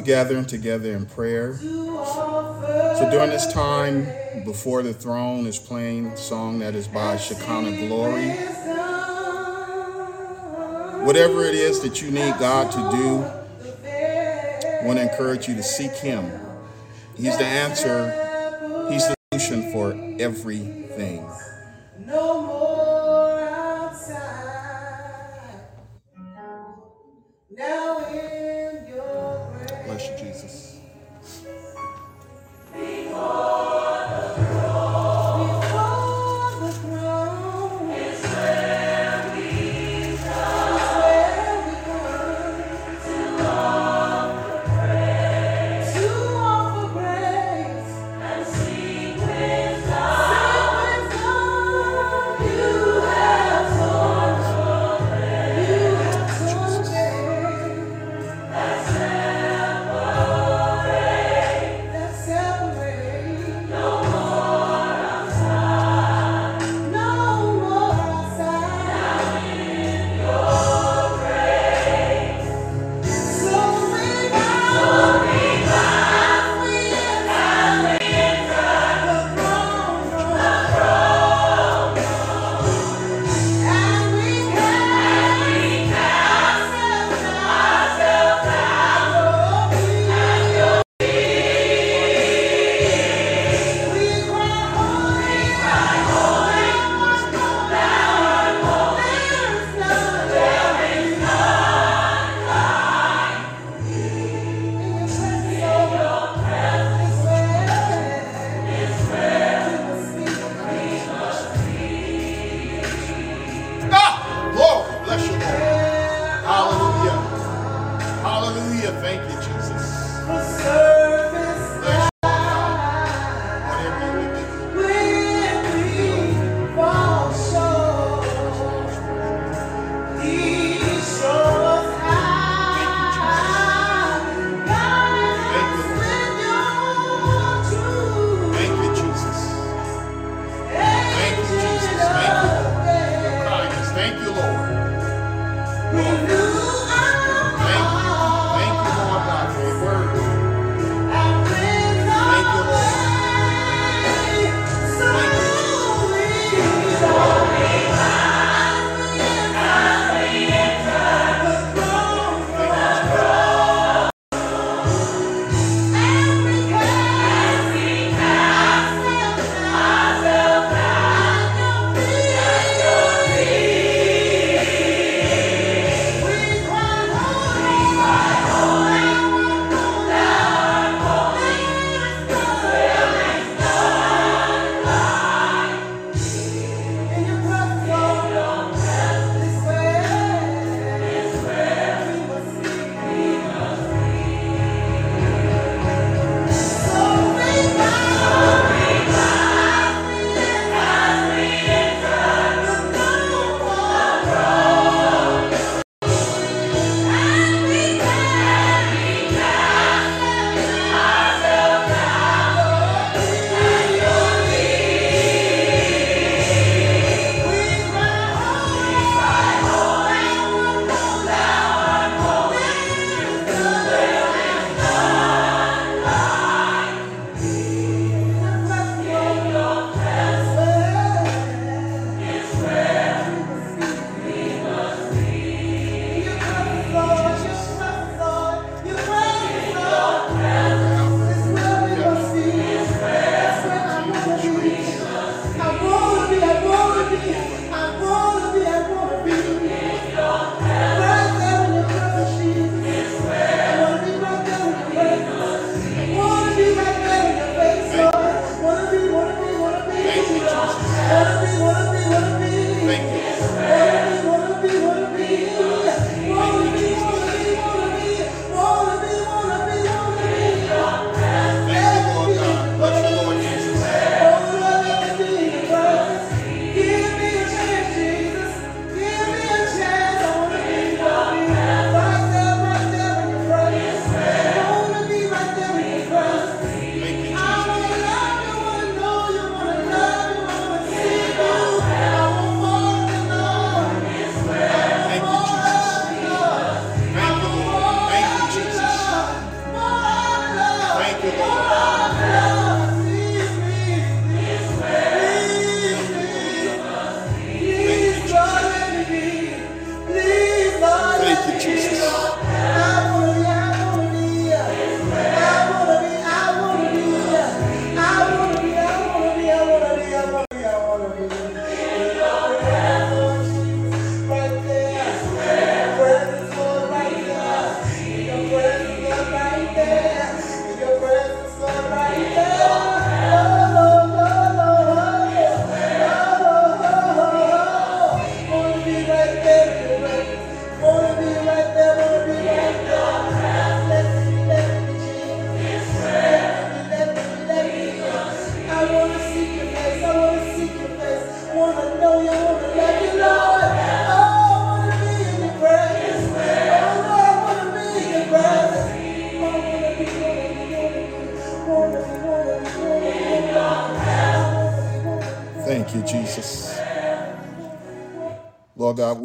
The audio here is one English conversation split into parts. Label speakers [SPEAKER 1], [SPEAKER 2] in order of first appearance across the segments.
[SPEAKER 1] we're gathering together in prayer. So during this time, Before the Throne is playing song that is by Shekinah Glory. Whatever it is that you need God to do, I want to encourage you to seek Him. He's the answer, He's the solution for everything.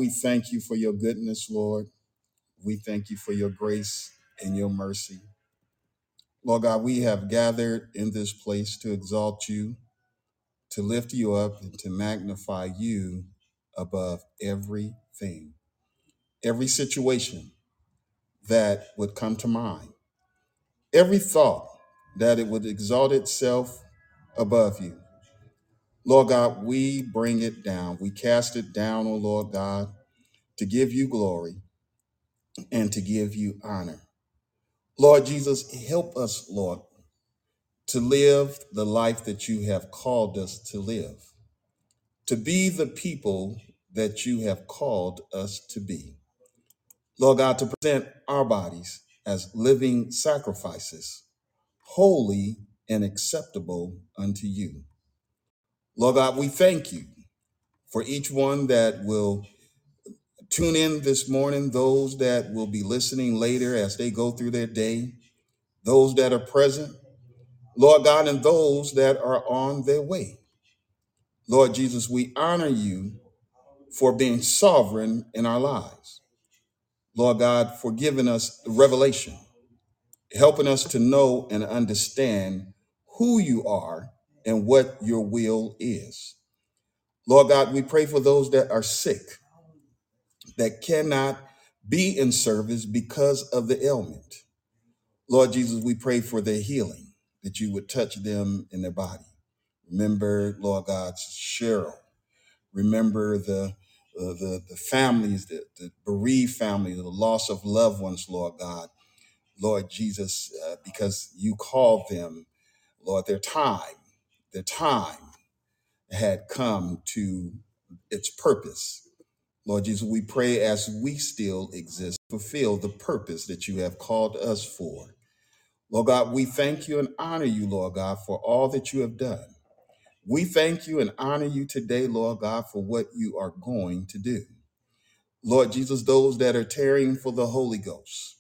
[SPEAKER 1] We thank you for your
[SPEAKER 2] goodness, Lord. We thank you for your grace and your mercy. Lord God, we have gathered in this place to exalt you, to lift you up, and to magnify you above everything, every situation that would come to mind, every thought that it would exalt itself above you. Lord God, we bring it down. We cast it down, O Lord God, to give you glory and to give you honor. Lord Jesus, help us, Lord, to live the life that you have called us to live, to be the people that you have called us to be. Lord God, to present our bodies as living sacrifices, holy and acceptable unto you. Lord God, we thank you for each one that will tune in this morning, those that will be listening later as they go through their day, those that are present, Lord God, and those that are on their way. Lord Jesus, we honor you for being sovereign in our lives. Lord God, for giving us the revelation, helping us to know and understand who you are and what your will is. Lord God, we pray for those that are sick, that cannot be in service because of the ailment. Lord Jesus, we pray for their healing, that you would touch them in their body. Remember, Lord God, Cheryl. Remember the uh, the the families, the, the bereaved families, the loss of loved ones, Lord God, Lord Jesus, uh, because you called them, Lord, their time, their time had come to its purpose. Lord Jesus, we pray as we still exist, fulfill the purpose that you have called us for. Lord God, we thank you and honor you, Lord God, for all that you have done. We thank you and honor you today, Lord God, for what you are going to do. Lord Jesus, those that are tearing for the Holy Ghost,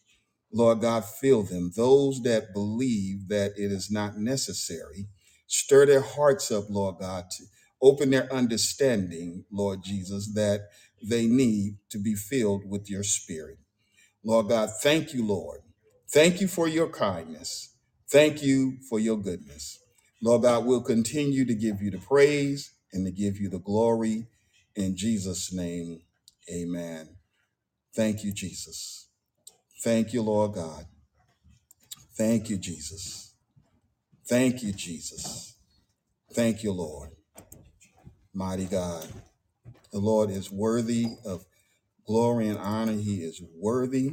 [SPEAKER 2] Lord God, fill them. Those that believe that it is not necessary, stir their hearts up, Lord God, to open their understanding, Lord Jesus, that they need to be filled with your spirit. Lord God, thank you, Lord. Thank you for your kindness. Thank you for your goodness. Lord God, we'll continue to give you the praise and to give you the glory. In Jesus' name, amen. Thank you, Jesus. Thank you, Lord God. Thank you, Jesus. Thank you, Jesus. Thank you, Lord. Mighty God. The Lord is worthy of glory and honor. He is worthy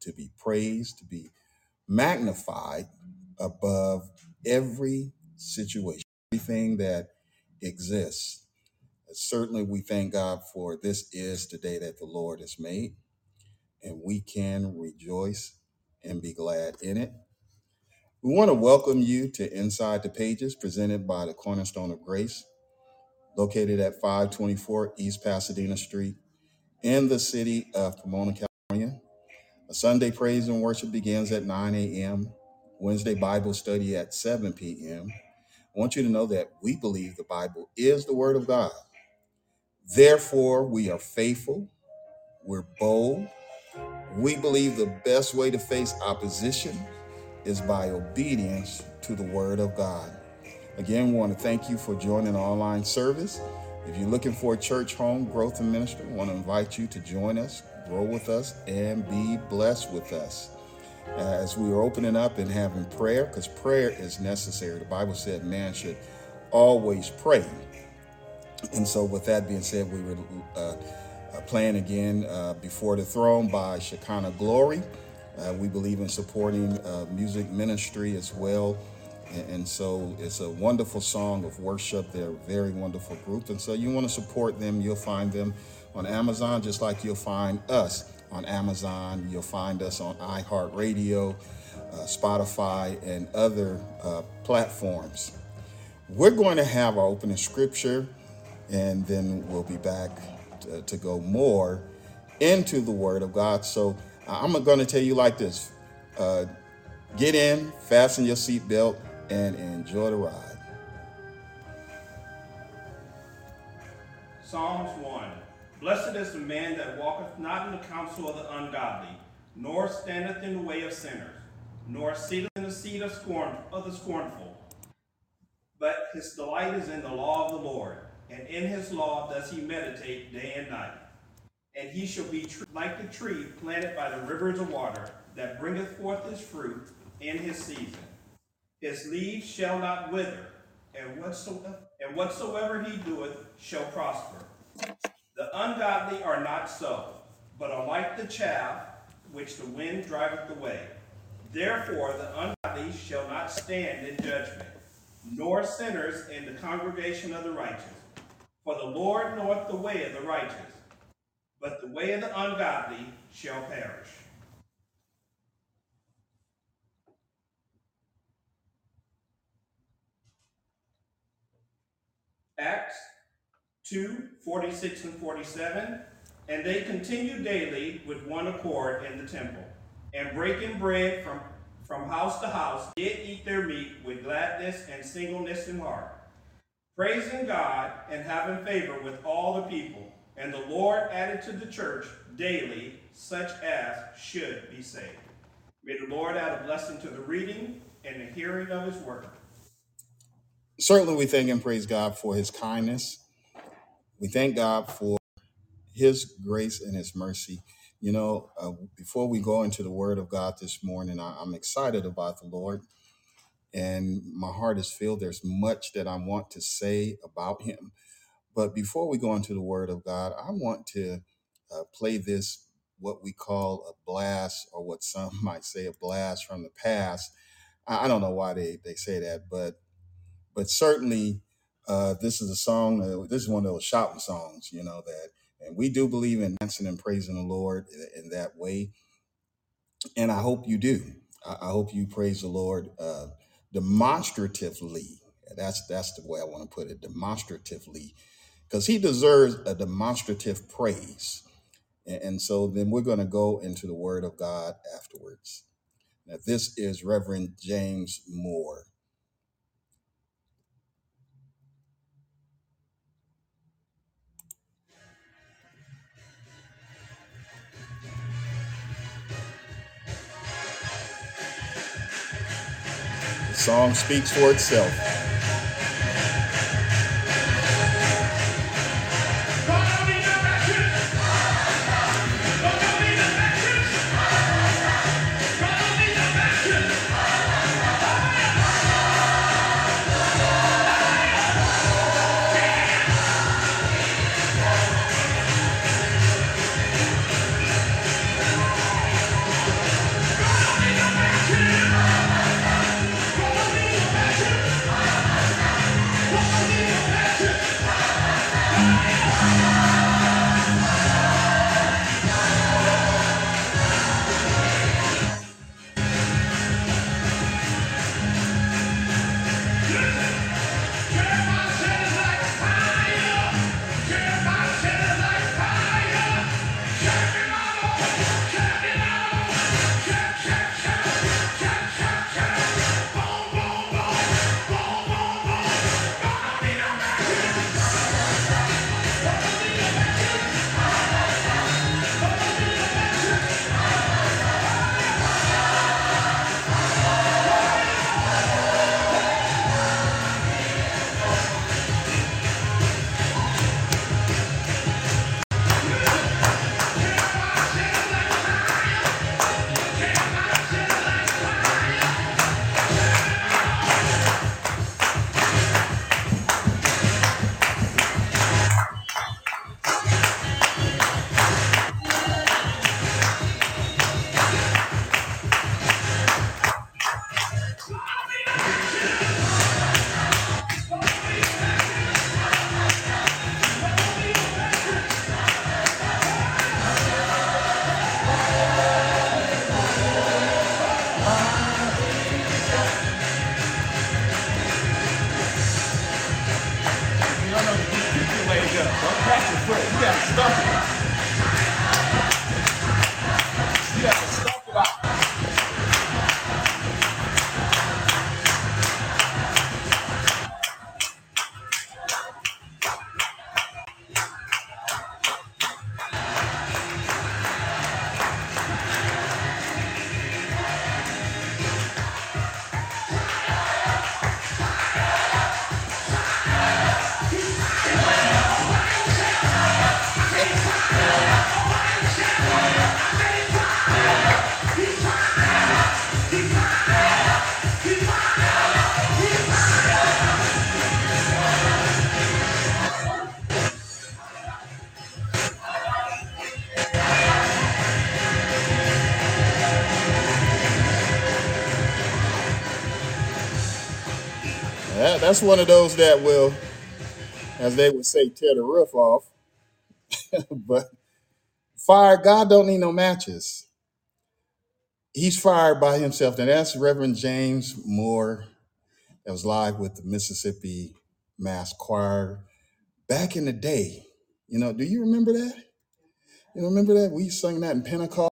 [SPEAKER 2] to be praised, to be magnified above every situation, everything that exists. Certainly, we thank God for this is the day that the Lord has made, and we can rejoice and be glad in it. We want to welcome you to Inside the Pages, presented by the Cornerstone of Grace, located at 524 East Pasadena Street in the city of Pomona, California. A Sunday praise and worship begins at 9 a.m., Wednesday Bible study at 7 p.m. I want you to know that we believe the Bible is the Word of God. Therefore, we are faithful, we're bold. We believe the best way to face opposition is by obedience to the Word of God. Again, we want to thank you for joining our online service. If you're looking for a church home growth and ministry, we want to invite you to join us, grow with us, and be blessed with us. As we are opening up and having prayer, because prayer is necessary. The Bible said man should always pray. And so, with that being said, we were uh, uh, playing again uh, Before the Throne by Shekinah Glory. Uh, we believe in supporting uh, music ministry as well. And, and so it's a wonderful song of worship. They're a very wonderful group. And so you want to support them, you'll find them on Amazon, just like you'll find us on Amazon. You'll find us on iHeartRadio, uh, Spotify, and other uh, platforms. We're going to have our opening scripture, and then we'll be back to, to go more into the Word of God. So uh, I'm going to tell you like this uh, get in, fasten your seatbelt, and enjoy the ride.
[SPEAKER 3] Psalms 1 Blessed is the man that walketh not in the counsel of the ungodly, nor standeth in the way of sinners, nor sitteth in the seat of, scorn, of the scornful. But his delight is in the law of the Lord, and in his law does he meditate day and night. And he shall be like the tree planted by the rivers of water, that bringeth forth his fruit in his season. His leaves shall not wither, and whatsoever, and whatsoever he doeth shall prosper. The ungodly are not so, but are like the chaff which the wind driveth away. Therefore the ungodly shall not stand in judgment, nor sinners in the congregation of the righteous. For the Lord knoweth the way of the righteous, but the way of the ungodly shall perish. Acts 2 46 and 47. And they continued daily with one accord in the temple, and breaking bread from, from house to house, did eat their meat with gladness and singleness in heart, praising God and having favor with all the people. And the Lord added to the church daily such as should be saved. May the Lord add a blessing to the reading and the hearing of his word.
[SPEAKER 2] Certainly, we thank and praise God for his kindness. We thank God for his grace and his mercy. You know, uh, before we go into the word of God this morning, I, I'm excited about the Lord and my heart is filled. There's much that I want to say about him. But before we go into the word of God, I want to uh, play this, what we call a blast, or what some might say a blast from the past. I, I don't know why they, they say that, but but certainly uh, this is a song. This is one of those shouting songs, you know that, and we do believe in dancing and praising the Lord in, in that way, and I hope you do. I, I hope you praise the Lord uh, demonstratively. That's that's the way I want to put it, demonstratively, because He deserves a demonstrative praise. And, and so then we're going to go into the Word of God afterwards. Now, this is Reverend James Moore. Song speaks for itself. That's one of those that will, as they would say, tear the roof off. but fire, God don't need no matches. He's fired by himself. And that's Reverend James Moore that was live with the Mississippi Mass Choir back in the day. You know, do you remember that? You remember that? We sung that in Pentecost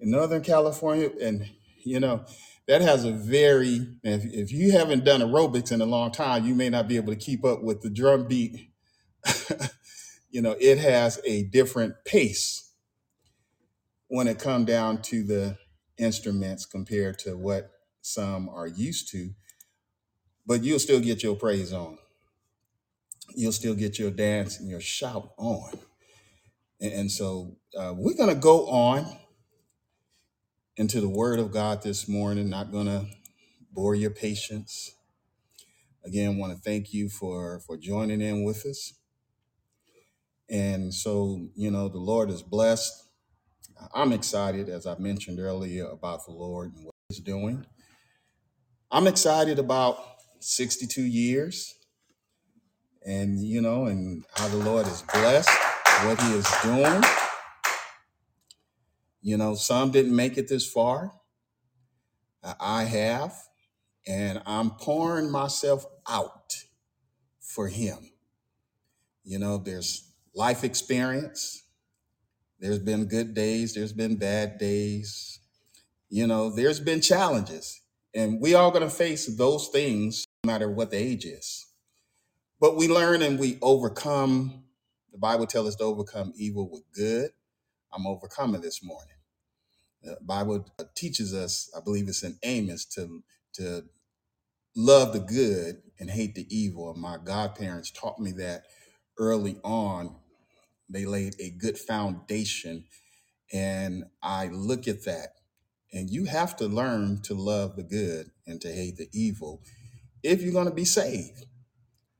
[SPEAKER 2] in Northern California. And, you know, that has a very, if, if you haven't done aerobics in a long time, you may not be able to keep up with the drum beat. you know, it has a different pace when it come down to the instruments compared to what some are used to, but you'll still get your praise on. You'll still get your dance and your shout on. And, and so uh, we're going to go on into the Word of God this morning. Not going to bore your patience. Again, want to thank you for for joining in with us. And so, you know, the Lord is blessed. I'm excited, as I mentioned earlier, about the Lord and what He's doing. I'm excited about 62 years and, you know, and how the Lord is blessed, what He is doing. You know, some didn't make it this far. I have, and I'm pouring myself out for Him. You know, there's life experience. There's been good days, there's been bad days. You know, there's been challenges, and we all going to face those things no matter what the age is. But we learn and we overcome. The Bible tells us to overcome evil with good. I'm overcoming this morning. The Bible uh, teaches us, I believe it's in Amos, to to love the good and hate the evil. And my godparents taught me that early on. They laid a good foundation, and I look at that. And you have to learn to love the good and to hate the evil if you're going to be saved.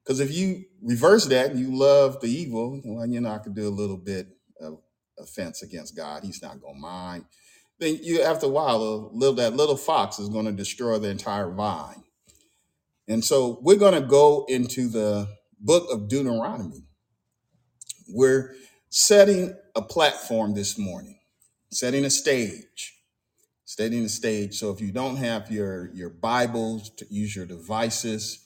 [SPEAKER 2] Because if you reverse that and you love the evil, well, you know, I could do a little bit of offense against God. He's not going to mind. Then you, after a while, a little that little fox is going to destroy the entire vine. And so we're going to go into the book of Deuteronomy. We're setting a platform this morning, setting a stage, setting the stage. So if you don't have your your Bibles, to use your devices.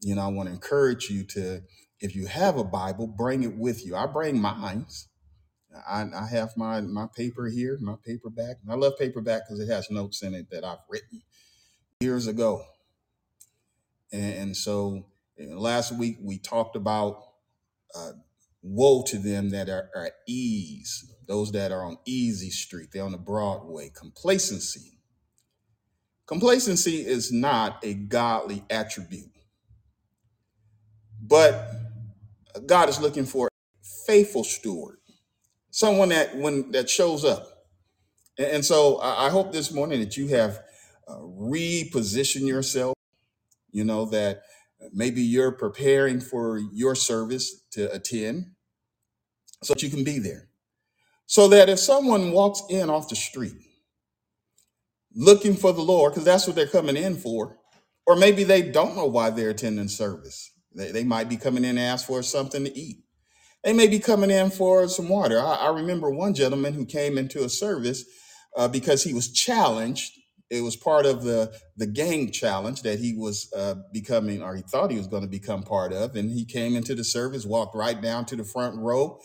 [SPEAKER 2] You know, I want to encourage you to, if you have a Bible, bring it with you. I bring mine. I, I have my my paper here, my paperback. And I love paperback because it has notes in it that I've written years ago. And, and so uh, last week we talked about uh, woe to them that are, are at ease, those that are on easy street, they're on the Broadway. Complacency. Complacency is not a godly attribute, but God is looking for a faithful steward, someone that when that shows up. And, and so I, I hope this morning that you have uh, repositioned yourself. You know that maybe you're preparing for your service to attend, so that you can be there. So that if someone walks in off the street looking for the Lord, because that's what they're coming in for, or maybe they don't know why they're attending service. They, they might be coming in to ask for something to eat. They may be coming in for some water. I, I remember one gentleman who came into a service uh, because he was challenged. It was part of the the gang challenge that he was uh, becoming, or he thought he was going to become part of. And he came into the service, walked right down to the front row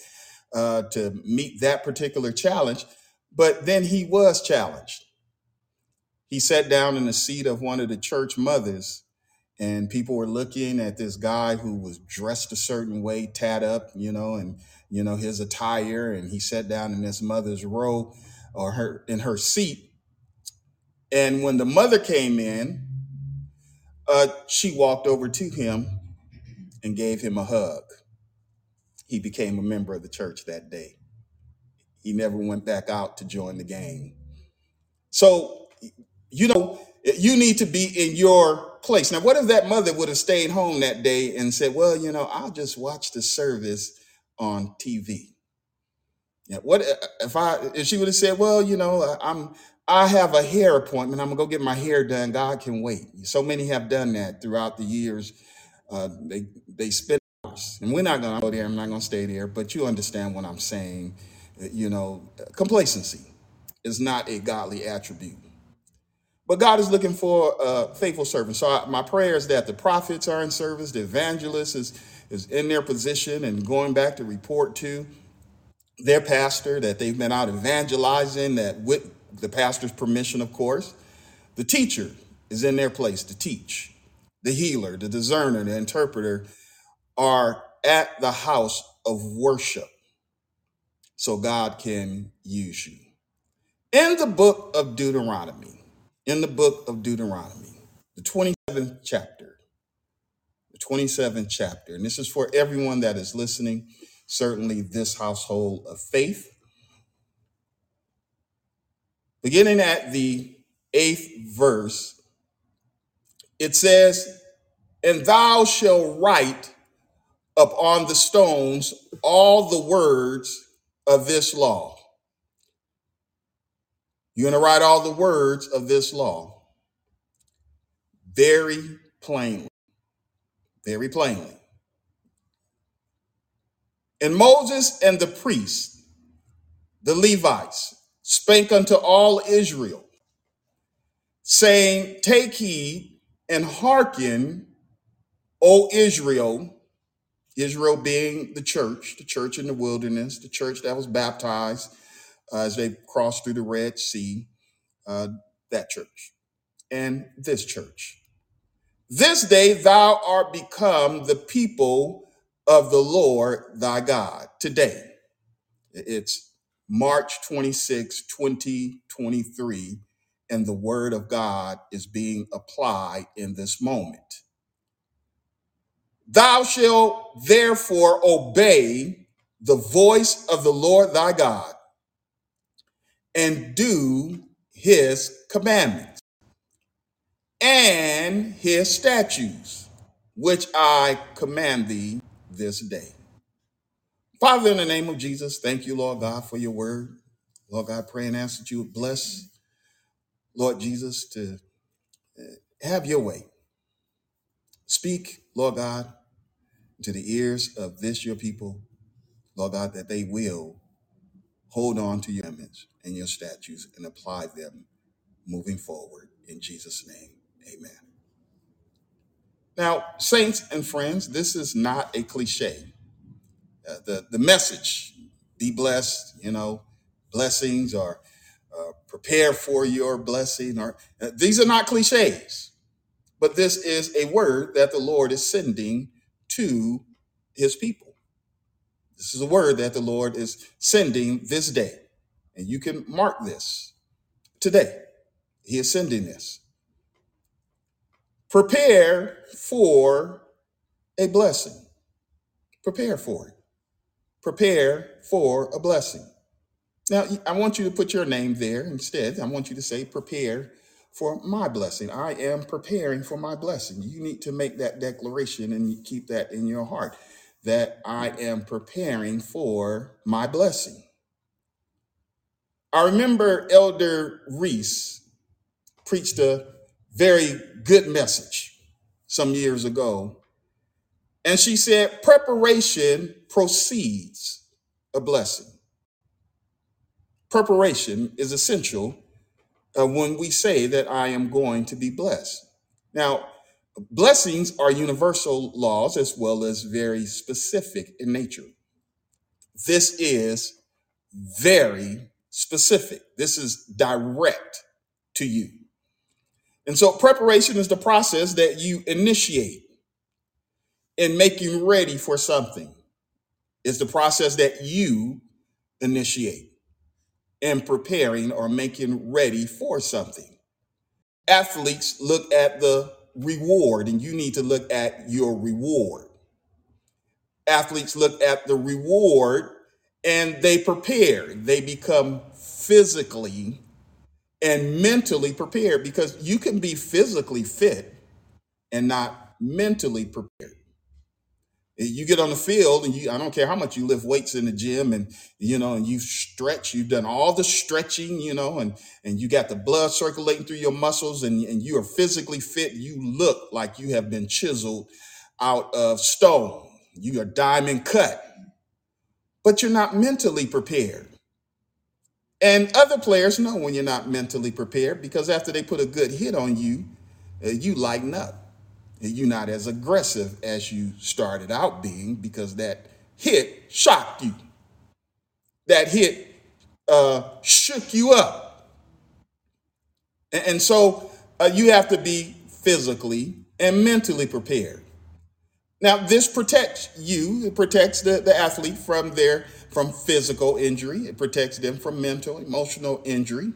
[SPEAKER 2] uh, to meet that particular challenge. But then he was challenged. He sat down in the seat of one of the church mothers and people were looking at this guy who was dressed a certain way, tat up, you know, and you know his attire, and he sat down in his mother's row or her in her seat. And when the mother came in, uh, she walked over to him and gave him a hug. He became a member of the church that day. He never went back out to join the gang. So, you know, you need to be in your place. Now, what if that mother would have stayed home that day and said, Well, you know, I'll just watch the service on TV? Yeah, what if I if she would have said, Well, you know, I'm I have a hair appointment. I'm gonna go get my hair done. God can wait. So many have done that throughout the years. Uh, they they spend hours, and we're not gonna go there. I'm not gonna stay there, but you understand what I'm saying. Uh, You know, complacency is not a godly attribute. But God is looking for a faithful servant. So I, my prayer is that the prophets are in service, the evangelist is is in their position and going back to report to their pastor that they've been out evangelizing that with the pastor's permission, of course. The teacher is in their place to teach. The healer, the discerner, the interpreter are at the house of worship so God can use you. In the book of Deuteronomy, in the book of Deuteronomy, the 27th chapter, the 27th chapter, and this is for everyone that is listening, certainly this household of faith, beginning at the eighth verse, it says, And thou shalt write upon the stones all the words of this law. You're going to write all the words of this law very plainly, very plainly. And Moses and the priests, the Levites, spake unto all Israel, saying, Take heed and hearken, O Israel, Israel being the church, the church in the wilderness, the church that was baptized uh, as they crossed through the Red Sea, uh, that church, and this church. This day thou art become the people of the Lord thy God. Today, it's March 26, 2023, and the word of God is being applied in this moment. Thou shalt therefore obey the voice of the Lord thy God and do his commandments and his statutes, which I command thee this day. Father, in the name of Jesus, thank you, Lord God, for your word. Lord God, I pray and ask that you would bless, Lord Jesus, to uh, have your way. Speak, Lord God, to the ears of this your people, Lord God, that they will hold on to your commandments and your statutes and apply them moving forward. In Jesus' name, amen. Now, saints and friends, this is not a cliche. Uh, the, the message, be blessed, you know, blessings or uh, prepare for your blessing, or uh, these are not cliches, but this is a word that the Lord is sending to his people. This is a word that the Lord is sending this day. And you can mark this today. He is sending this. Prepare for a blessing. Prepare for it. Prepare for a blessing. Now, I want you to put your name there instead. I want you to say, prepare for my blessing. I am preparing for my blessing. You need to make that declaration and keep that in your heart that I am preparing for my blessing. I remember Elder Reese preached a very good message some years ago. And she said, preparation precedes a blessing. Preparation is essential uh, when we say that I am going to be blessed. Now, blessings are universal laws as well as very specific in nature. This is very specific. This is direct to you. And so preparation is the process that you initiate in making ready for something. It's the process that you initiate in preparing or making ready for something. Athletes look at the reward, and you need to look at your reward. Athletes look at the reward and they prepare. They become physically and mentally prepared because you can be physically fit and not mentally prepared. You get on the field and you I don't care how much you lift weights in the gym and you know and you stretch, you've done all the stretching, you know, and and you got the blood circulating through your muscles and, and you are physically fit, you look like you have been chiseled out of stone. You are diamond cut, but you're not mentally prepared. And other players know when you're not mentally prepared because after they put a good hit on you, uh, you lighten up. You're not as aggressive as you started out being because that hit shocked you. That hit uh, shook you up. And, and so uh, you have to be physically and mentally prepared. Now, this protects you. It protects the, the athlete from their from physical injury. It protects them from mental, emotional injury.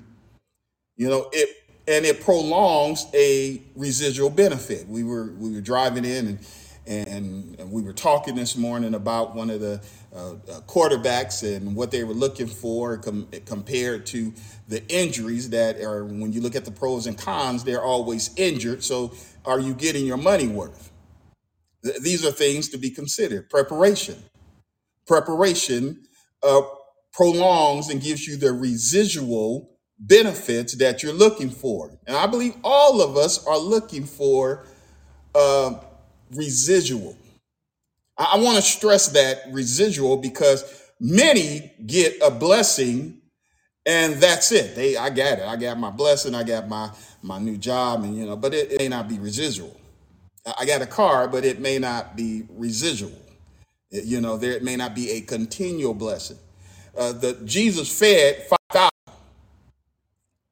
[SPEAKER 2] You know, it and it prolongs a residual benefit. We were we were driving in and and, we were talking this morning about one of the uh, uh, quarterbacks and what they were looking for com- compared to the injuries that are when you look at the pros and cons, they're always injured. So, are you getting your money worth? Th- these are things to be considered. Preparation preparation uh, prolongs and gives you the residual benefits that you're looking for. And I believe all of us are looking for uh, residual. I, I want to stress that residual because many get a blessing and that's it. They, I got it. I got my blessing. I got my my new job, and you know, but it, it may not be residual. I got a car, but it may not be residual. You know, there it may not be a continual blessing. Uh, the Jesus fed five thousand,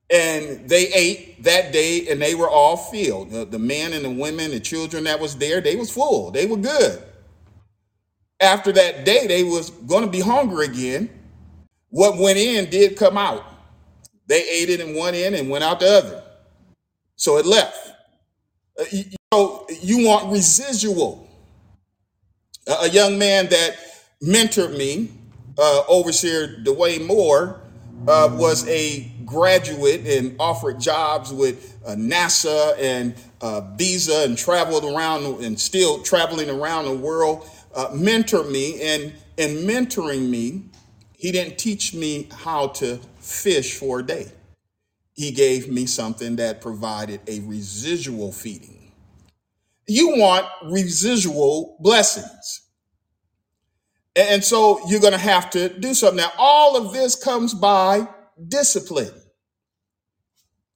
[SPEAKER 2] and they ate that day, and they were all filled. The, the men and the women, the children that was there, they was full. They were good. After that day, they was going to be hungry again. What went in did come out. They ate it in one end and went out the other. So it left. Uh, you, you want residual. A young man that mentored me, uh, Overseer Dwayne Moore, uh, was a graduate and offered jobs with uh, NASA and uh, Visa and traveled around and still traveling around the world. Uh, mentored me and in mentoring me, he didn't teach me how to fish for a day. He gave me something that provided a residual feeding. You want residual blessings. And so you're going to have to do something. Now, all of this comes by discipline.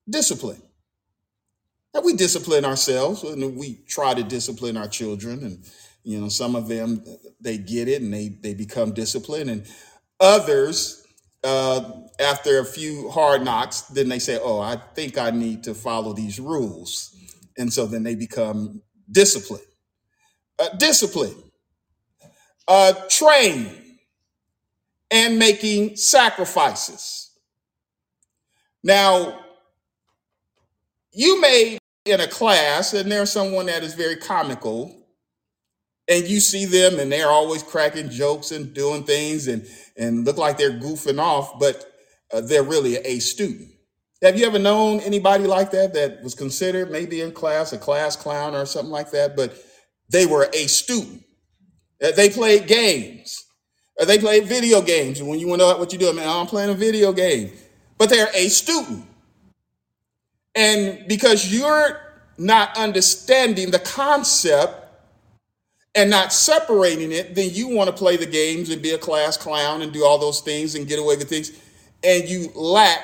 [SPEAKER 2] Discipline. Now, we discipline ourselves and we try to discipline our children. And, you know, some of them, they get it and they, they become disciplined. And others, uh, after a few hard knocks, then they say, oh, I think I need to follow these rules. And so then they become disciplined. Uh, discipline. Uh, train and making sacrifices. Now, you may in a class, and there's someone that is very comical, and you see them and they're always cracking jokes and doing things and, and look like they're goofing off, but uh, they're really a student. Have you ever known anybody like that that was considered maybe in class a class clown or something like that, but they were a student? Uh, They played games. Uh, They played video games. And when you went out, what you doing, man? "Oh, I'm playing a video game. But they're a student. And because you're not understanding the concept and not separating it, then you want to play the games and be a class clown and do all those things and get away with things. And you lack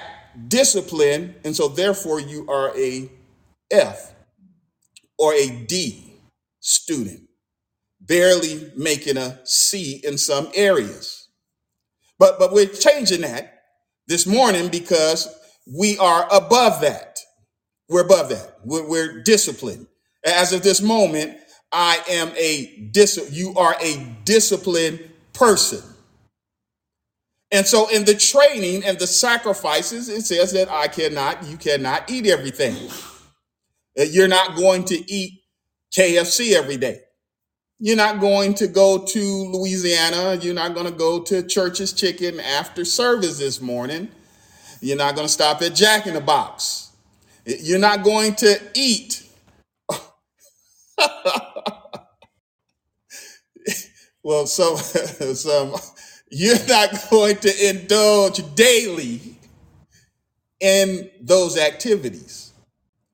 [SPEAKER 2] discipline. And so therefore you are a F or a D student, barely making a C in some areas. But but we're changing that this morning because we are above that. We're above that. We're, we're disciplined. As of this moment, I am a dis. You are a disciplined person. And so in the training and the sacrifices, it says that I cannot, you cannot eat everything. That You're not going to eat KFC every day. You're not going to go to Louisiana. You're not going to go to Church's Chicken after service this morning. You're not going to stop at Jack in the Box. You're not going to eat Well, so, some you're not going to indulge daily in those activities.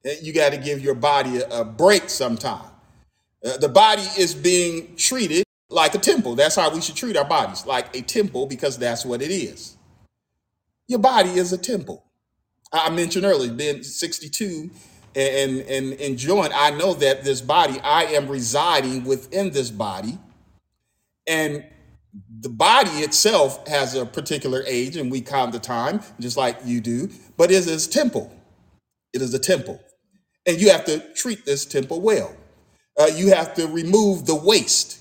[SPEAKER 2] Eh, You got to give your body a, break sometime. Uh, the body is being treated like a temple. That's how we should treat our bodies, like a temple, because that's what it is. Your body is a temple. I I mentioned earlier, being 62 and, and enjoying, I know that this body, I am residing within this body, and the body itself has a particular age, and we count the time, just like you do, but it is a temple. It is a temple. And you have to treat this temple well. Uh, you have to remove the waste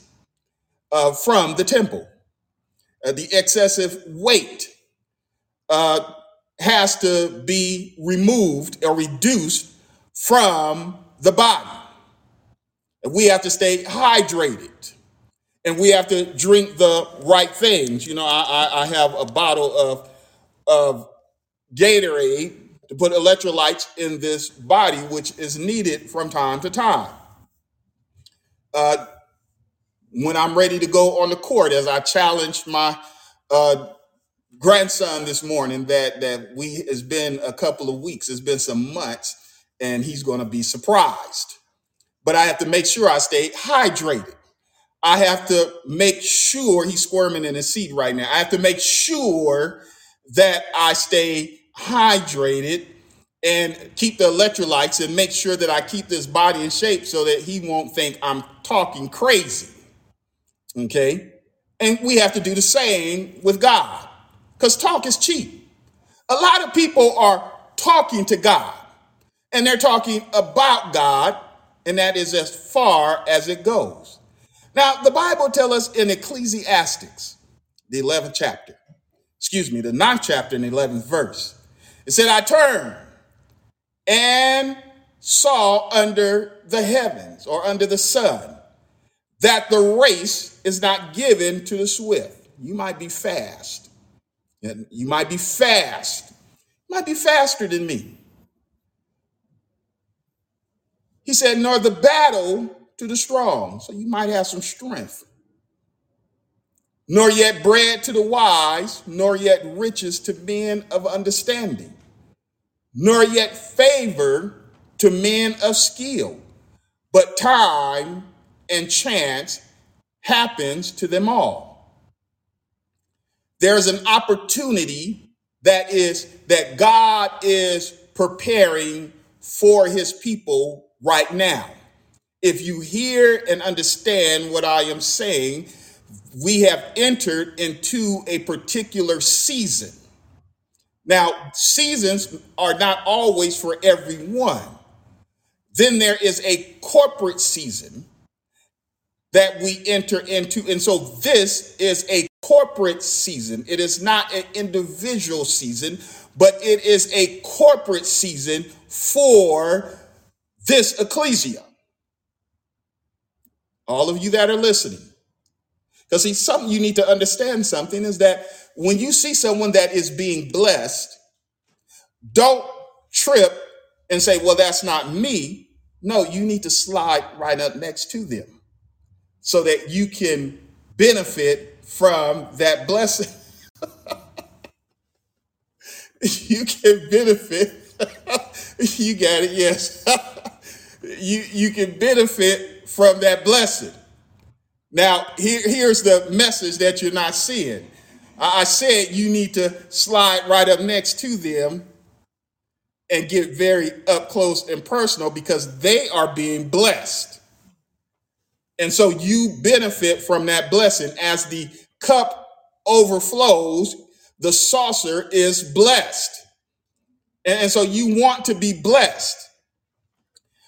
[SPEAKER 2] uh, from the temple. Uh, the excessive weight uh, has to be removed or reduced from the body. And we have to stay hydrated and we have to drink the right things. You know, I, I, I have a bottle of, of Gatorade to put electrolytes in this body, which is needed from time to time. Uh, when I'm ready to go on the court, as I challenged my uh, grandson this morning, that that we it's been a couple of weeks, it's been some months, and he's going to be surprised. But I have to make sure I stay hydrated. I have to make sure he's squirming in his seat right now. I have to make sure that I stay hydrated and keep the electrolytes and make sure that I keep this body in shape so that he won't think I'm talking crazy. Okay? And we have to do the same with God because talk is cheap. A lot of people are talking to God and they're talking about God, and that is as far as it goes. Now, the Bible tells us in Ecclesiastics, the 11th chapter, excuse me, the ninth chapter and 11th verse, it said, I turned and saw under the heavens or under the sun that the race is not given to the swift. You might be fast. You might be fast. You might be faster than me. He said, nor the battle to the strong. So you might have some strength. Nor yet bread to the wise, nor yet riches to men of understanding, nor yet favor to men of skill. But time and chance happens to them all. There's an opportunity that is that God is preparing for his people right now. If you hear and understand what I am saying, we have entered into a particular season. Now, seasons are not always for everyone. Then there is a corporate season that we enter into. And so this is a corporate season. It is not an individual season, but it is a corporate season for this ecclesia. All of you that are listening. Because see, something you need to understand something is that when you see someone that is being blessed, don't trip and say, well, that's not me. No, you need to slide right up next to them so that you can benefit from that blessing. you can benefit. you got it, yes. you you can benefit from that blessing. Now, here, here's the message that you're not seeing. I said you need to slide right up next to them and get very up close and personal because they are being blessed. And so you benefit from that blessing. As the cup overflows, the saucer is blessed. And so you want to be blessed.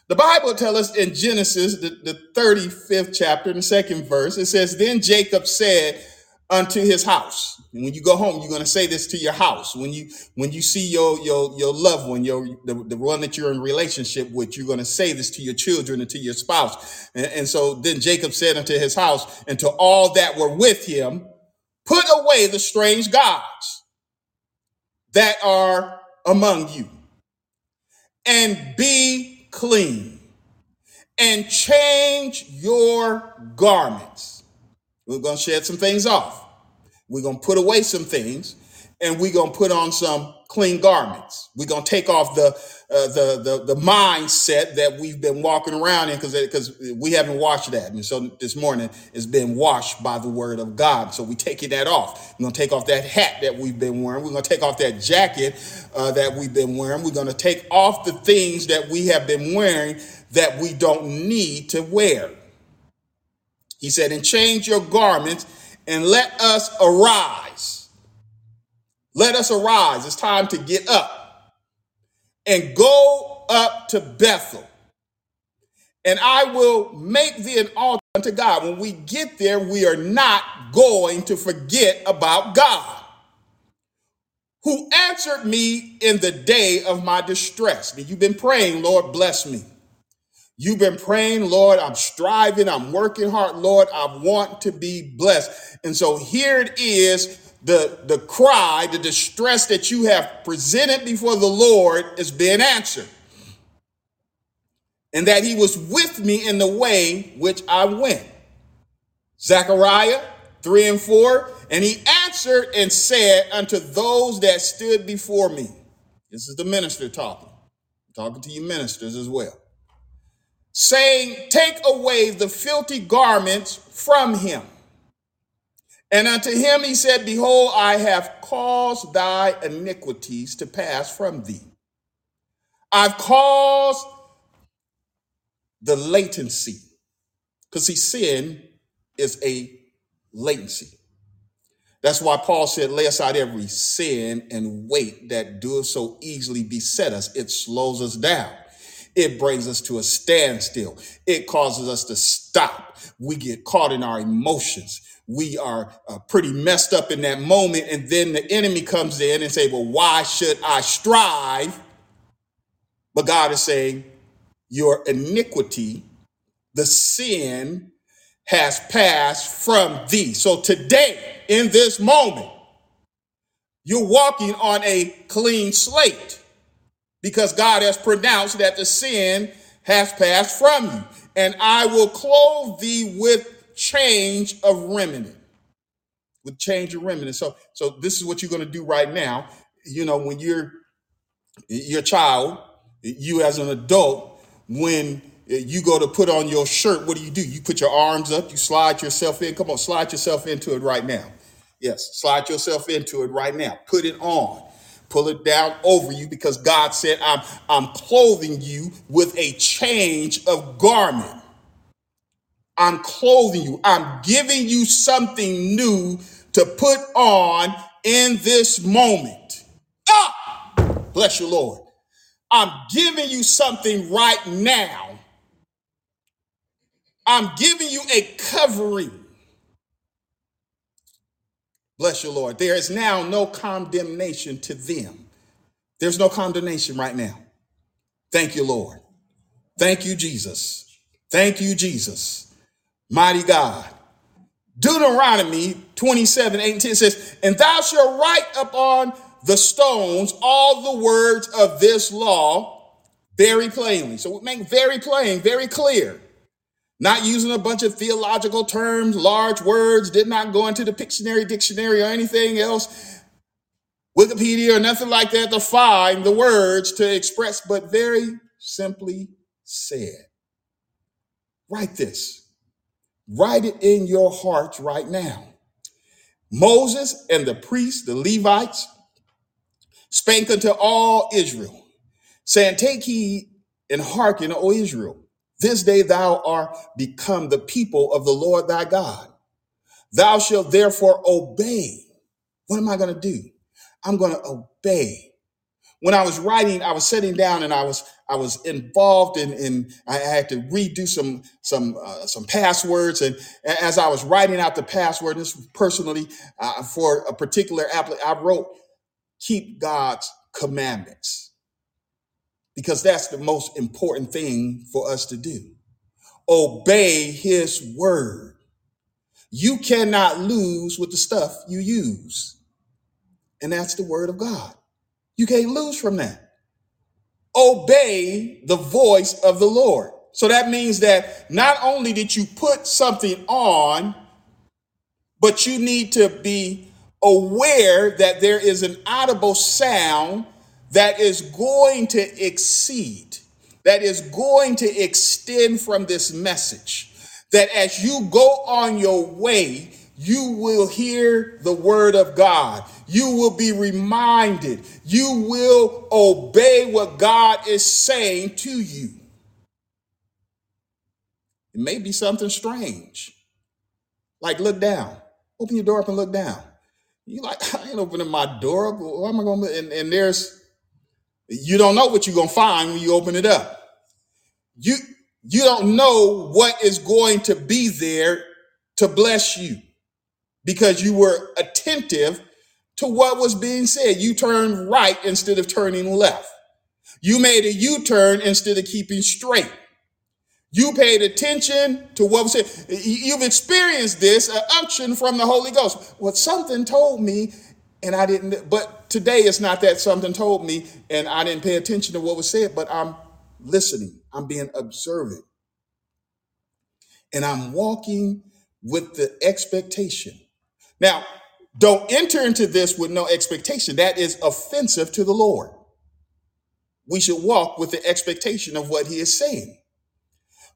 [SPEAKER 2] The Bible tells us in Genesis, the, the 35th chapter, the second verse, it says, Then Jacob said unto his house. And when you go home, you're going to say this to your house. When you when you see your your your loved one, your the, the one that you're in relationship with, you're going to say this to your children and to your spouse. And, and so then Jacob said unto his house and to all that were with him, Put away the strange gods that are among you, and be clean, and change your garments We're going to shed some things off. We're going to put away some things and we're going to put on some clean garments. We're going to take off the, uh, the, the, the mindset that we've been walking around in because because we haven't washed that. And so this morning it's been washed by the word of God. So we taking that off. We're to take off that hat that we've been wearing. We're to take off that jacket uh, that we've been wearing. We're to take off the things that we have been wearing that we don't need to wear. He said, and change your garments and let us arise. Let us arise. It's time to get up and go up to Bethel. And I will make thee an altar unto God. When we get there, we are not going to forget about God who answered me in the day of my distress. Now, you've been praying, Lord, bless me. You've been praying, Lord, I'm striving, I'm working hard, Lord, I want to be blessed. And so here it is the, the cry, the distress that you have presented before the Lord is being answered. And that he was with me in the way which I went. Zechariah 3 and 4. And he answered and said unto those that stood before me. This is the minister talking, talking to you ministers as well saying, Take away the filthy garments from him. And unto him he said, Behold, I have caused thy iniquities to pass from thee. I've caused the latency. Because see, sin is a latency. That's why Paul said, lay aside every sin and weight that doeth so easily beset us. It slows us down. It brings us to a standstill. It causes us to stop. We get caught in our emotions. We are uh, pretty messed up in that moment. And then the enemy comes in and say, well, why should I strive? But God is saying, your iniquity, the sin has passed from thee. So today, in this moment, you're walking on a clean slate because God has pronounced that the sin has passed from you. And I will clothe thee with change of raiment. With change of raiment. So, so this is what you're going to do right now. You know, when you're your child, you as an adult, when you go to put on your shirt, what do you do? You put your arms up, you slide yourself in. Come on, slide yourself into it right now. Yes, slide yourself into it right now. Put it on pull it down over you because God said, I'm, I'm clothing you with a change of garment. I'm clothing you. I'm giving you something new to put on in this moment. Ah, bless you, Lord. I'm giving you something right now. I'm giving you a covering. Bless you, Lord. There is now no condemnation to them. There's no condemnation right now. Thank you, Lord. Thank you, Jesus. Thank you, Jesus. Mighty God. Deuteronomy 27, 8 and 10 says, And thou shalt write upon the stones all the words of this law very plainly. So we make very plain, very clear not using a bunch of theological terms, large words, did not go into the Pictionary, dictionary, or anything else, Wikipedia, or nothing like that to find the words to express, but very simply said. Write this. Write it in your hearts right now. Moses and the priests, the Levites, spake unto all Israel, saying, Take heed and hearken, O Israel. This day thou art become the people of the Lord thy God. Thou shalt therefore obey. What am I going to do? I'm going to obey. When I was writing, I was sitting down and I was I was involved in, in I had to redo some some uh, some passwords and as I was writing out the password, this was personally uh, for a particular app, I wrote keep God's commandments because that's the most important thing for us to do. Obey his word. You cannot lose with the stuff you use. And that's the word of God. You can't lose from that. Obey the voice of the Lord. So that means that not only did you put something on, but you need to be aware that there is an audible sound that is going to exceed, that is going to extend from this message. That as you go on your way, you will hear the word of God. You will be reminded. You will obey what God is saying to you. It may be something strange. Like look down. Open your door up and look down. You like, I ain't opening my door up. What am I gonna and, and there's you don't know what you're gonna find when you open it up. You you don't know what is going to be there to bless you because you were attentive to what was being said. You turned right instead of turning left. You made a U turn instead of keeping straight. You paid attention to what was said. You've experienced this, an unction from the Holy Ghost. What something told me, and I didn't, but today it's not that something told me, and I didn't pay attention to what was said, but I'm listening. I'm being observant. And I'm walking with the expectation. Now, don't enter into this with no expectation. That is offensive to the Lord. We should walk with the expectation of what he is saying.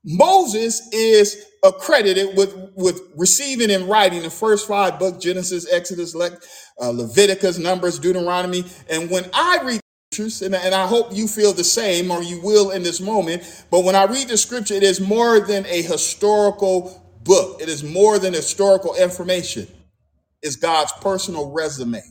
[SPEAKER 2] Moses is accredited with, with receiving and writing the first five books Genesis, Exodus, Le, uh, Leviticus, Numbers, Deuteronomy. And when I read scriptures, and, and I hope you feel the same or you will in this moment, but when I read the scripture, it is more than a historical book, it is more than historical information. It's God's personal resume.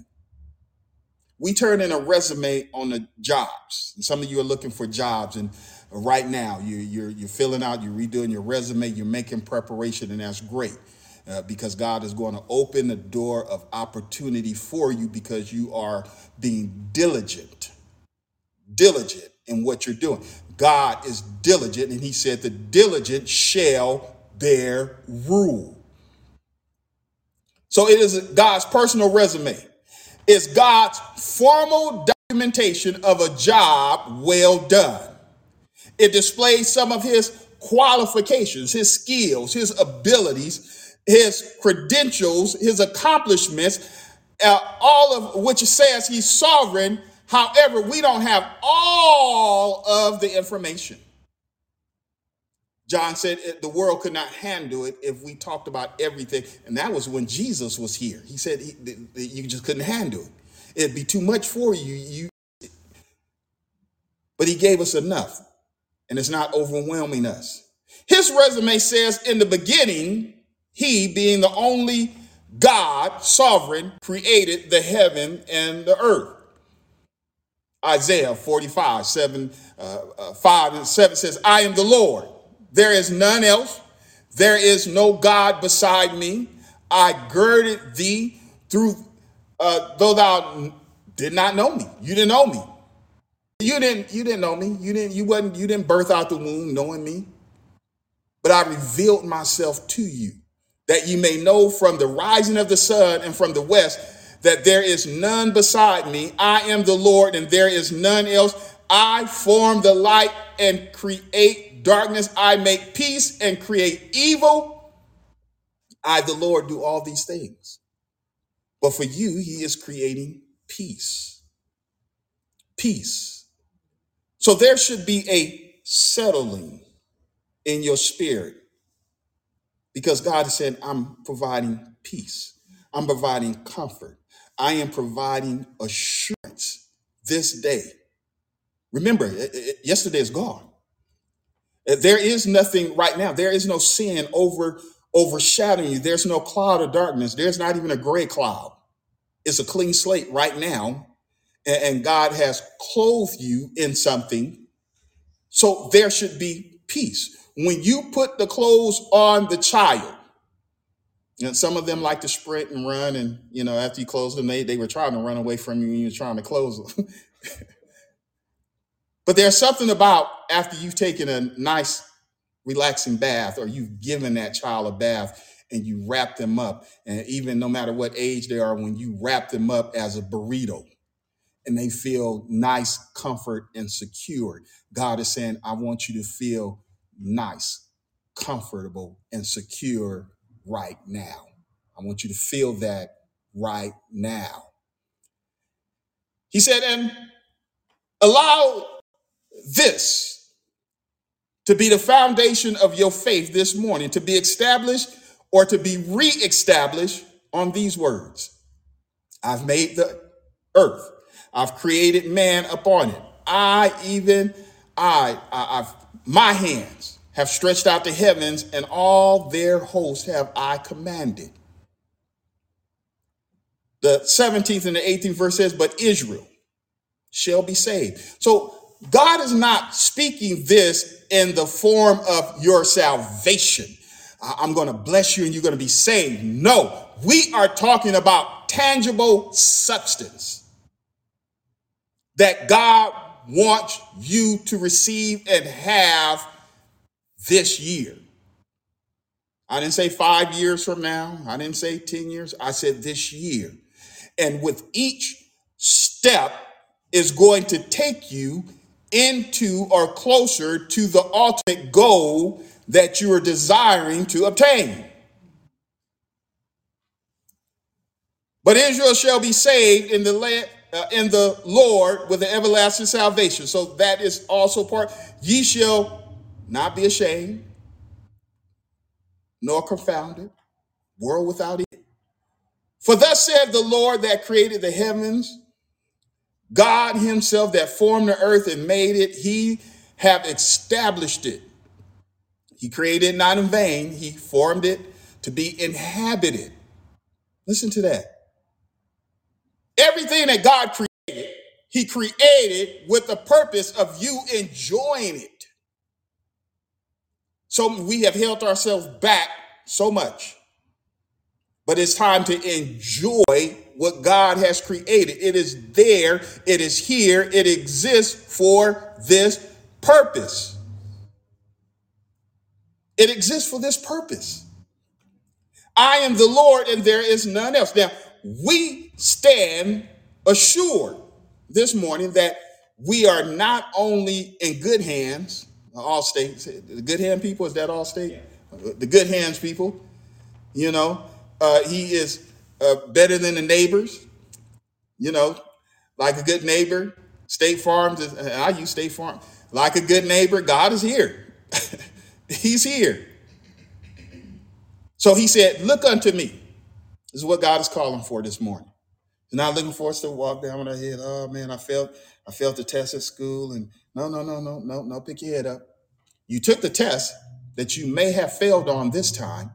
[SPEAKER 2] We turn in a resume on the jobs. And some of you are looking for jobs, and right now you, you're you're filling out, you're redoing your resume, you're making preparation, and that's great. Uh, because God is going to open the door of opportunity for you because you are being diligent, diligent in what you're doing. God is diligent, and He said, The diligent shall bear rule. So it is God's personal resume. It's God's formal documentation of a job well done. It displays some of his qualifications, his skills, his abilities, his credentials, his accomplishments, uh, all of which says he's sovereign. However, we don't have all of the information. John said the world could not handle it if we talked about everything. And that was when Jesus was here. He said he, you just couldn't handle it. It'd be too much for you. You, but he gave us enough, and it's not overwhelming us. His resume says, in the beginning, he, being the only God, sovereign, created the heaven and the earth. Isaiah 45, 7, uh, uh, 5 and 7 says, I am the Lord there is none else. There is no God beside me. I girded thee through, uh, though thou did not know me. You didn't know me. You didn't, you didn't know me. You didn't, you wasn't, you didn't birth out the womb knowing me. But I revealed myself to you that you may know from the rising of the sun and from the west that there is none beside me. I am the Lord and there is none else. I form the light and create darkness, I make peace and create evil. I, the Lord, do all these things. But for you, he is creating peace. Peace. So there should be a settling in your spirit because God is saying, I'm providing peace, I'm providing comfort, I am providing assurance this day. Remember, yesterday is gone. There is nothing right now. There is no sin over overshadowing you. There's no cloud of darkness. There's not even a gray cloud. It's a clean slate right now. And, and God has clothed you in something. So there should be peace. When you put the clothes on the child, and some of them like to sprint and run, and you know, after you close them, they, they were trying to run away from you when you were trying to close them. But there's something about after you've taken a nice, relaxing bath, or you've given that child a bath and you wrap them up, and even no matter what age they are, when you wrap them up as a burrito and they feel nice, comfort, and secure, God is saying, I want you to feel nice, comfortable, and secure right now. I want you to feel that right now. He said, and allow this to be the foundation of your faith this morning, to be established or to be re established on these words I've made the earth, I've created man upon it. I, even I, I I've my hands have stretched out the heavens, and all their hosts have I commanded. The 17th and the 18th verse says, But Israel shall be saved. So God is not speaking this in the form of your salvation. I'm going to bless you and you're going to be saved. No, we are talking about tangible substance that God wants you to receive and have this year. I didn't say five years from now. I didn't say 10 years. I said this year. And with each step is going to take you into or closer to the ultimate goal that you are desiring to obtain. But Israel shall be saved in the land, uh, in the Lord with the everlasting salvation. So that is also part. Ye shall not be ashamed, nor confounded, world without end. For thus said the Lord that created the heavens, God Himself that formed the earth and made it, He have established it. He created it not in vain, He formed it to be inhabited. Listen to that. Everything that God created, He created with the purpose of you enjoying it. So we have held ourselves back so much, but it's time to enjoy what God has created. It is there, it is here, it exists for this purpose. It exists for this purpose. I am the Lord and there is none else. Now, we stand assured this morning that we are not only in good hands, all states, the good hand people, is that Allstate? The good hands people, you know, uh, he is uh, better than the neighbors, you know, like a good neighbor. State Farms, I use State Farm. Like a good neighbor, God is here. He's here. So he said, Look unto me. This is what God is calling for this morning. He's not looking for us to walk down with our head. Oh man, I felt I failed the test at school. And no, no, no, no, no, no, pick your head up. You took the test that you may have failed on this time,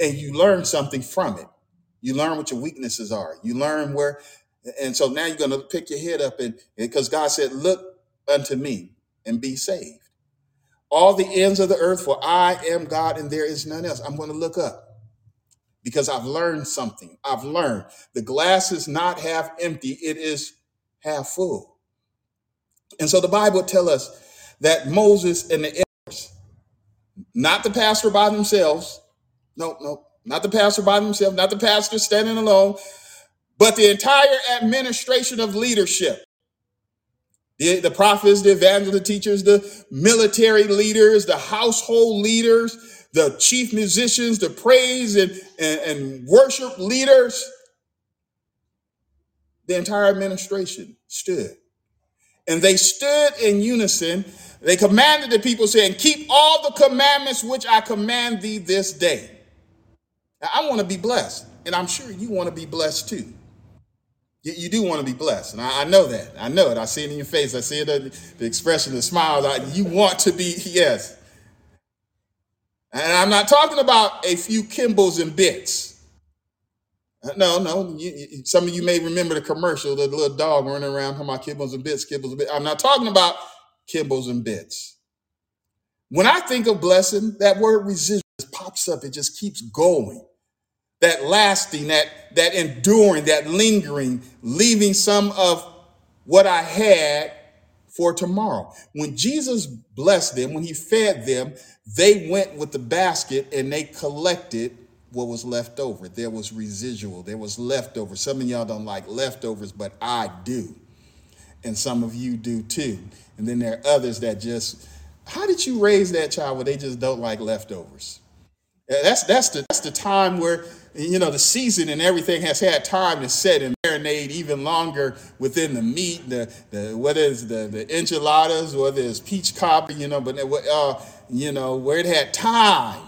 [SPEAKER 2] and you learn something from it. You learn what your weaknesses are. You learn where, and so now you're going to pick your head up, and because God said, "Look unto me and be saved." All the ends of the earth, for I am God, and there is none else. I'm going to look up because I've learned something. I've learned the glass is not half empty; it is half full. And so the Bible tells us that Moses and the elders, not the pastor by themselves, no, no, not the pastor by himself, not the pastor standing alone, but the entire administration of leadership. The, the prophets, the evangelists, the teachers, the military leaders, the household leaders, the chief musicians, the praise and, and, and worship leaders, the entire administration stood. And they stood in unison. They commanded the people, saying, Keep all the commandments which I command thee this day. Now, I want to be blessed, and I'm sure you want to be blessed too. You, you do want to be blessed, and I, I know that. I know it. I see it in your face. I see it in the expression, the smile. Like, you want to be, yes. And I'm not talking about a few Kibbles and bits. Uh, No, no. You, you- some of you may remember the commercial, the little dog running around talking about Kibbles and bits, Kibbles and bits. I'm not talking about Kibbles and bits. When I think of blessing, that word just pops up. It just keeps going. That lasting, that that enduring, that lingering, leaving some of what I had for tomorrow. When Jesus blessed them, when he fed them, they went with the basket and they collected what was left over. There was residual, there was leftover. Some of y'all don't like leftovers, but I do. And some of you do too. And then there are others that just, how did you raise that child where they just don't like leftovers? That's that's the that's the time where you know, the season and everything has had time to set and marinate even longer within the meat, the, the whether it's the, the enchiladas, whether it's peach cobbler, you know, but uh, you know, where it had time.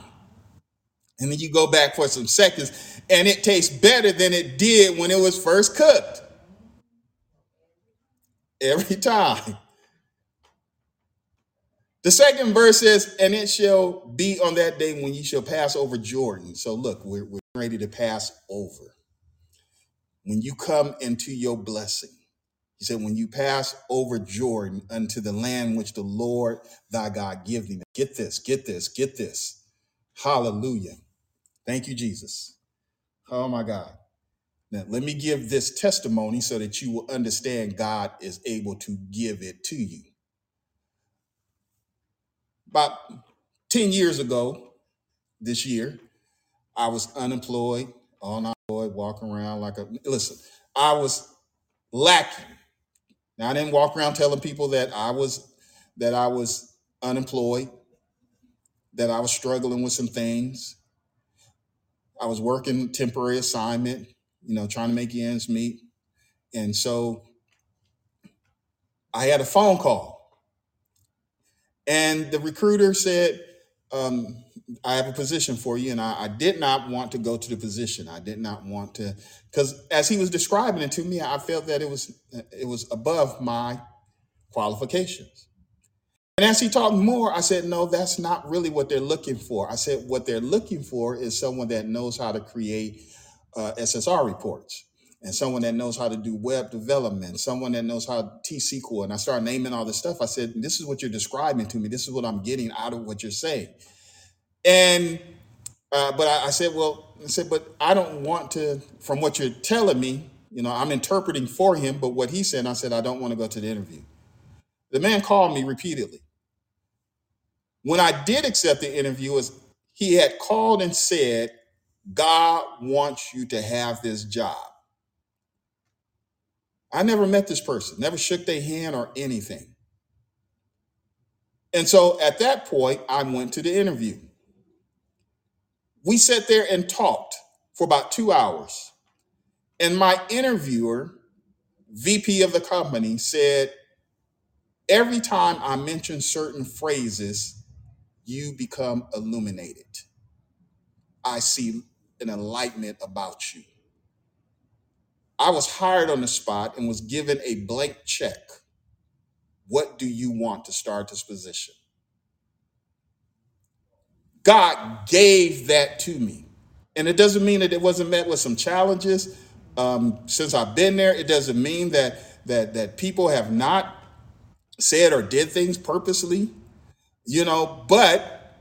[SPEAKER 2] And then you go back for some seconds and it tastes better than it did when it was first cooked. Every time. The second verse says, and it shall be on that day when you shall pass over Jordan. So look, we're, we're ready to pass over. When you come into your blessing, he said, when you pass over Jordan unto the land which the Lord thy God give thee. Get this, get this, get this. Hallelujah. Thank you, Jesus. Oh my God. Now, let me give this testimony so that you will understand God is able to give it to you. About 10 years ago, this year, I was unemployed, unemployed, walking around like a listen, I was lacking. Now I didn't walk around telling people that I was that I was unemployed, that I was struggling with some things. I was working temporary assignment, you know, trying to make ends meet. And so I had a phone call and the recruiter said, um, I have a position for you. And I, I did not want to go to the position. I did not want to, because as he was describing it to me, I felt that it was it was above my qualifications. And as he talked more, I said, no, that's not really what they're looking for. I said, what they're looking for is someone that knows how to create uh, SSR reports and someone that knows how to do web development, someone that knows how to T-SQL. And I started naming all this stuff. I said, this is what you're describing to me. This is what I'm getting out of what you're saying. And, uh, but I, I said, well, I said, but I don't want to, from what you're telling me, you know, I'm interpreting for him, but what he said, I said, I don't want to go to the interview. The man called me repeatedly. When I did accept the interview, was he had called and said, God wants you to have this job. I never met this person, never shook their hand or anything. And so at that point, I went to the interview. We sat there and talked for about two hours. And my interviewer, VP of the company, said, Every time I mention certain phrases, you become illuminated. I see an enlightenment about you. I was hired on the spot and was given a blank check. What do you want to start this position? God gave that to me. And it doesn't mean that it wasn't met with some challenges. Um, since I've been there, it doesn't mean that that that people have not said or did things purposely, you know, but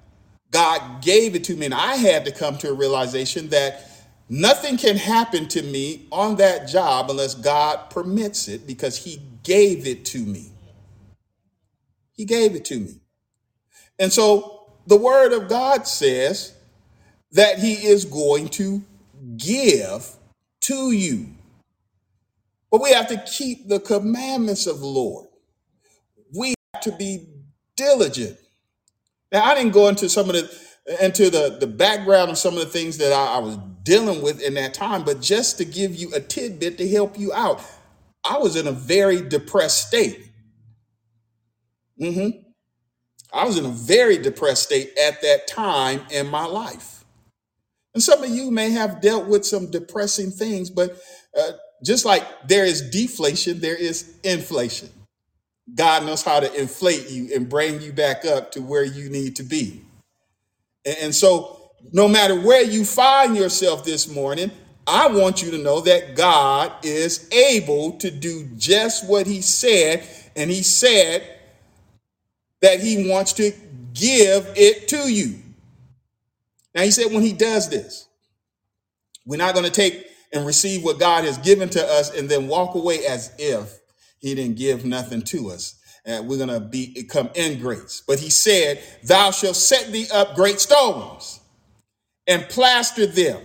[SPEAKER 2] God gave it to me. And I had to come to a realization that Nothing can happen to me on that job unless God permits it because He gave it to me. He gave it to me. And so the Word of God says that He is going to give to you. But we have to keep the commandments of the Lord. We have to be diligent. Now, I didn't go into some of the into the, the background of some of the things that I, I was dealing with in that time, but just to give you a tidbit to help you out. I was in a very depressed state. hmm I was in a very depressed state at that time in my life. And some of you may have dealt with some depressing things, but uh, just like there is deflation, there is inflation. God knows how to inflate you and bring you back up to where you need to be. And and so, no matter where you find yourself this morning, I want you to know that God is able to do just what He said. And He said that He wants to give it to you. Now, He said when He does this, we're not going to take and receive what God has given to us and then walk away as if He didn't give nothing to us and we're gonna be come in grace. But he said, Thou shalt set thee up great stones and plaster them.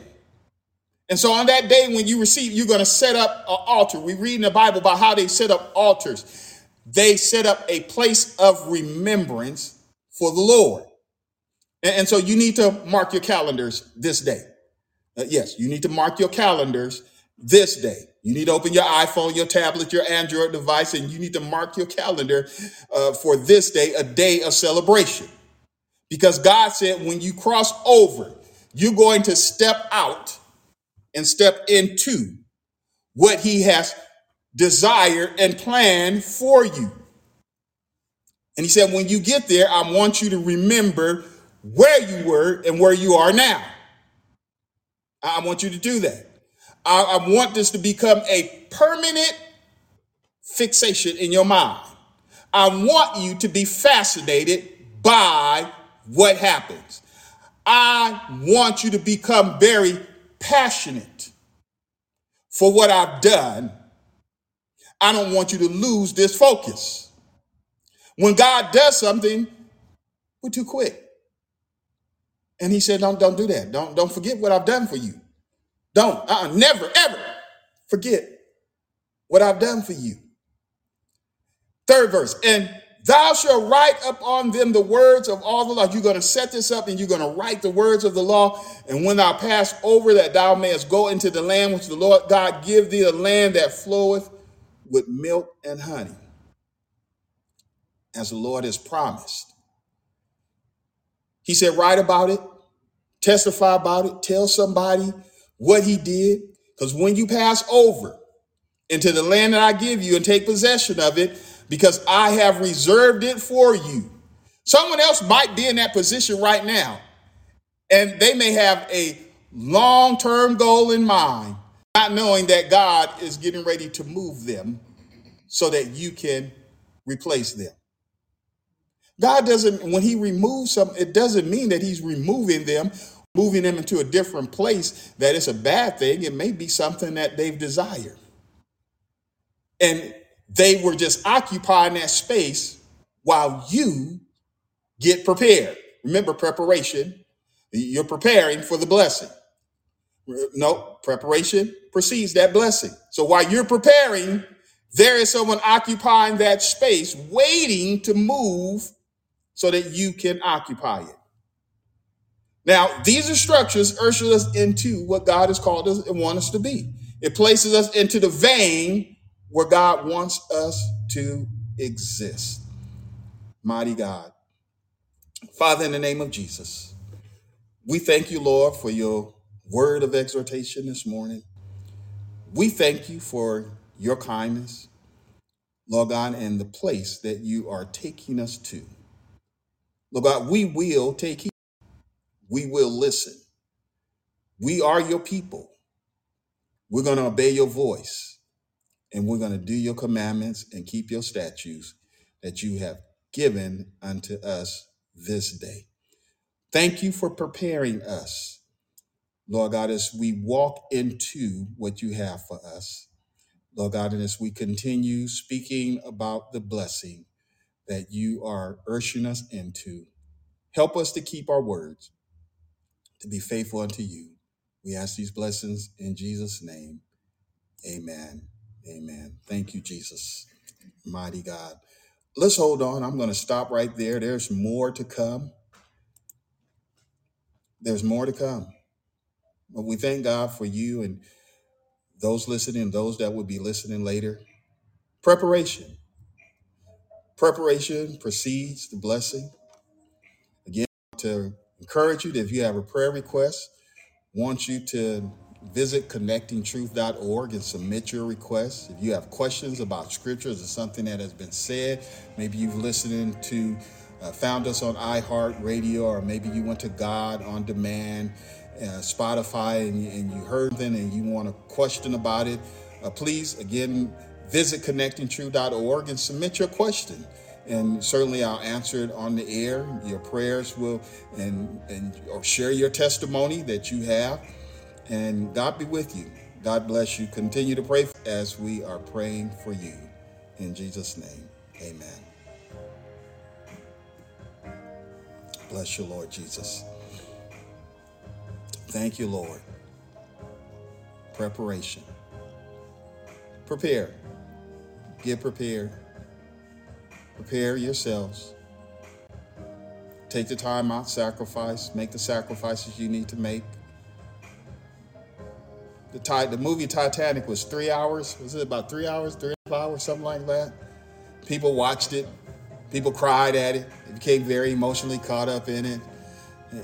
[SPEAKER 2] And so on that day when you receive, you're gonna set up an altar. We read in the Bible about how they set up altars. They set up a place of remembrance for the Lord. And, and so you need to mark your calendars this day. Uh, yes, you need to mark your calendars this day. You need to open your iPhone, your tablet, your Android device, and you need to mark your calendar uh, for this day, a day of celebration. Because God said when you cross over, you're going to step out and step into what He has desired and plan for you. And He said, when you get there, I want you to remember where you were and where you are now. I want you to do that. I, I want this to become a permanent fixation in your mind. I want you to be fascinated by what happens. I want you to become very passionate for what I've done. I don't want you to lose this focus. When God does something, we're too quick. And he said, Don't don't do that. Don't don't forget what I've done for you. Don't uh-uh, never ever forget what I've done for you. Third verse, and thou shalt write upon them the words of all the law. You're going to set this up and you're going to write the words of the law. And when thou pass over, that thou mayest go into the land which the Lord God give thee, a land that floweth with milk and honey, as the Lord has promised. He said, write about it, testify about it, tell somebody what he did. Because when you pass over into the land that I give you and take possession of it, because I have reserved it for you. Someone else might be in that position right now, and they may have a long term goal in mind, not knowing that God is getting ready to move them so that you can replace them. God doesn't, when He removes some, it doesn't mean that He's removing them, moving them into a different place, that it's a bad thing. It may be something that they've desired. And they were just occupying that space while you get prepared. Remember, preparation, you're preparing for the blessing. No, preparation precedes that blessing. So while you're preparing, there is someone occupying that space, waiting to move so that you can occupy it. Now, these instructions usher us into what God has called us and want us to be. It places us into the vein where God wants us to exist. Mighty God. Father, in the name of Jesus, we thank you, Lord, for your word of exhortation this morning. We thank you for your kindness, Lord God, and the place that you are taking us to. Lord God, we will take heed. We will listen. We are your people. We're going to obey your voice and we're going to do your commandments and keep your statutes that you have given unto us this day. Thank you for preparing us, Lord God, as we walk into what you have for us. Lord God, and as we continue speaking about the blessing that you are urging us into, help us to keep our words, to be faithful unto you. We ask these blessings in Jesus' name. Amen. Amen. Thank you, Jesus. Mighty God. Let's hold on. I'm going to stop right there. There's more to come. There's more to come. But we thank God for you and those listening, those that will be listening later. Preparation. Preparation precedes the blessing. Again, to encourage you that if you have a prayer request, want you to visit connectingtruth.org and submit your requests. If you have questions about scriptures or something that has been said, maybe you've listened to, uh, found us on iHeartRadio, or maybe you went to God on Demand, uh, Spotify, and you, and you heard them and you want to question about it, uh, please, again, visit connectingtruth.org and submit your question and certainly I'll answer it on the air. Your prayers will, and and or share your testimony that you have. And God be with you. God bless you. Continue to pray as we are praying for you. In Jesus' name, amen. Bless you, Lord Jesus. Thank you, Lord. Preparation. Prepare. Get prepared. Prepare yourselves. Take the time out, sacrifice, make the sacrifices you need to make The, ti- the movie Titanic was three hours. Was it about three hours, three and a half hours, something like that? People watched it. People cried at it. Became very emotionally caught up in it,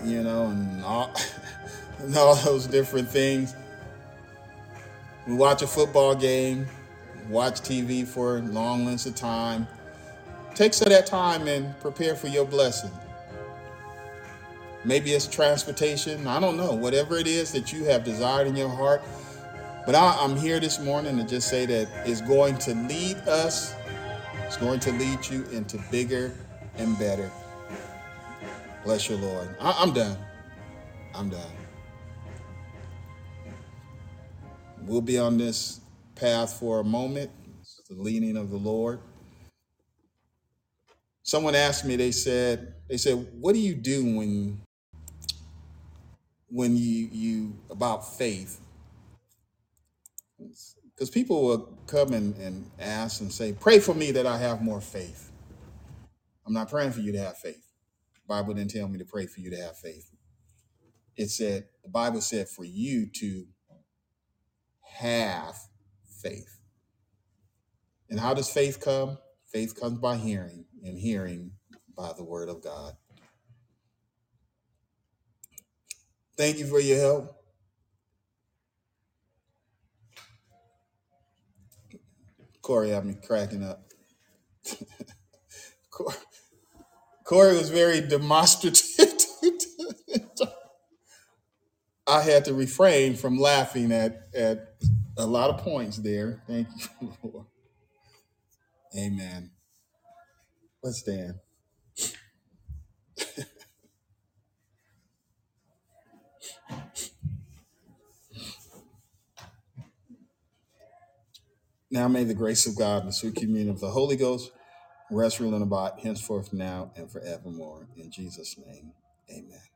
[SPEAKER 2] you know, and all, and all those different things. We watch a football game, watch TV for long lengths of time. Take some of that time and prepare for your blessing. Maybe it's transportation. I don't know. Whatever it is that you have desired in your heart. But I, I'm here this morning to just say that it's going to lead us, it's going to lead you into bigger and better. Bless your Lord. I, I'm done. I'm done. We'll be on this path for a moment. It's the leading of the Lord. Someone asked me, they said, they said, what do you do when when you you about faith? Because people will come and, and ask and say, pray for me that I have more faith. I'm not praying for you to have faith. The Bible didn't tell me to pray for you to have faith. It said, the Bible said for you to have faith. And how does faith come? Faith comes by hearing, and hearing by the word of God. Thank you for your help. Corey had me cracking up. Cor- Corey was very demonstrative. I had to refrain from laughing at, at a lot of points there. Thank you, Lord. Amen. Let's stand. Now may the grace of God and the sweet communion of the Holy Ghost rest, rule, and abide henceforth, now, and forevermore. In Jesus' name, amen.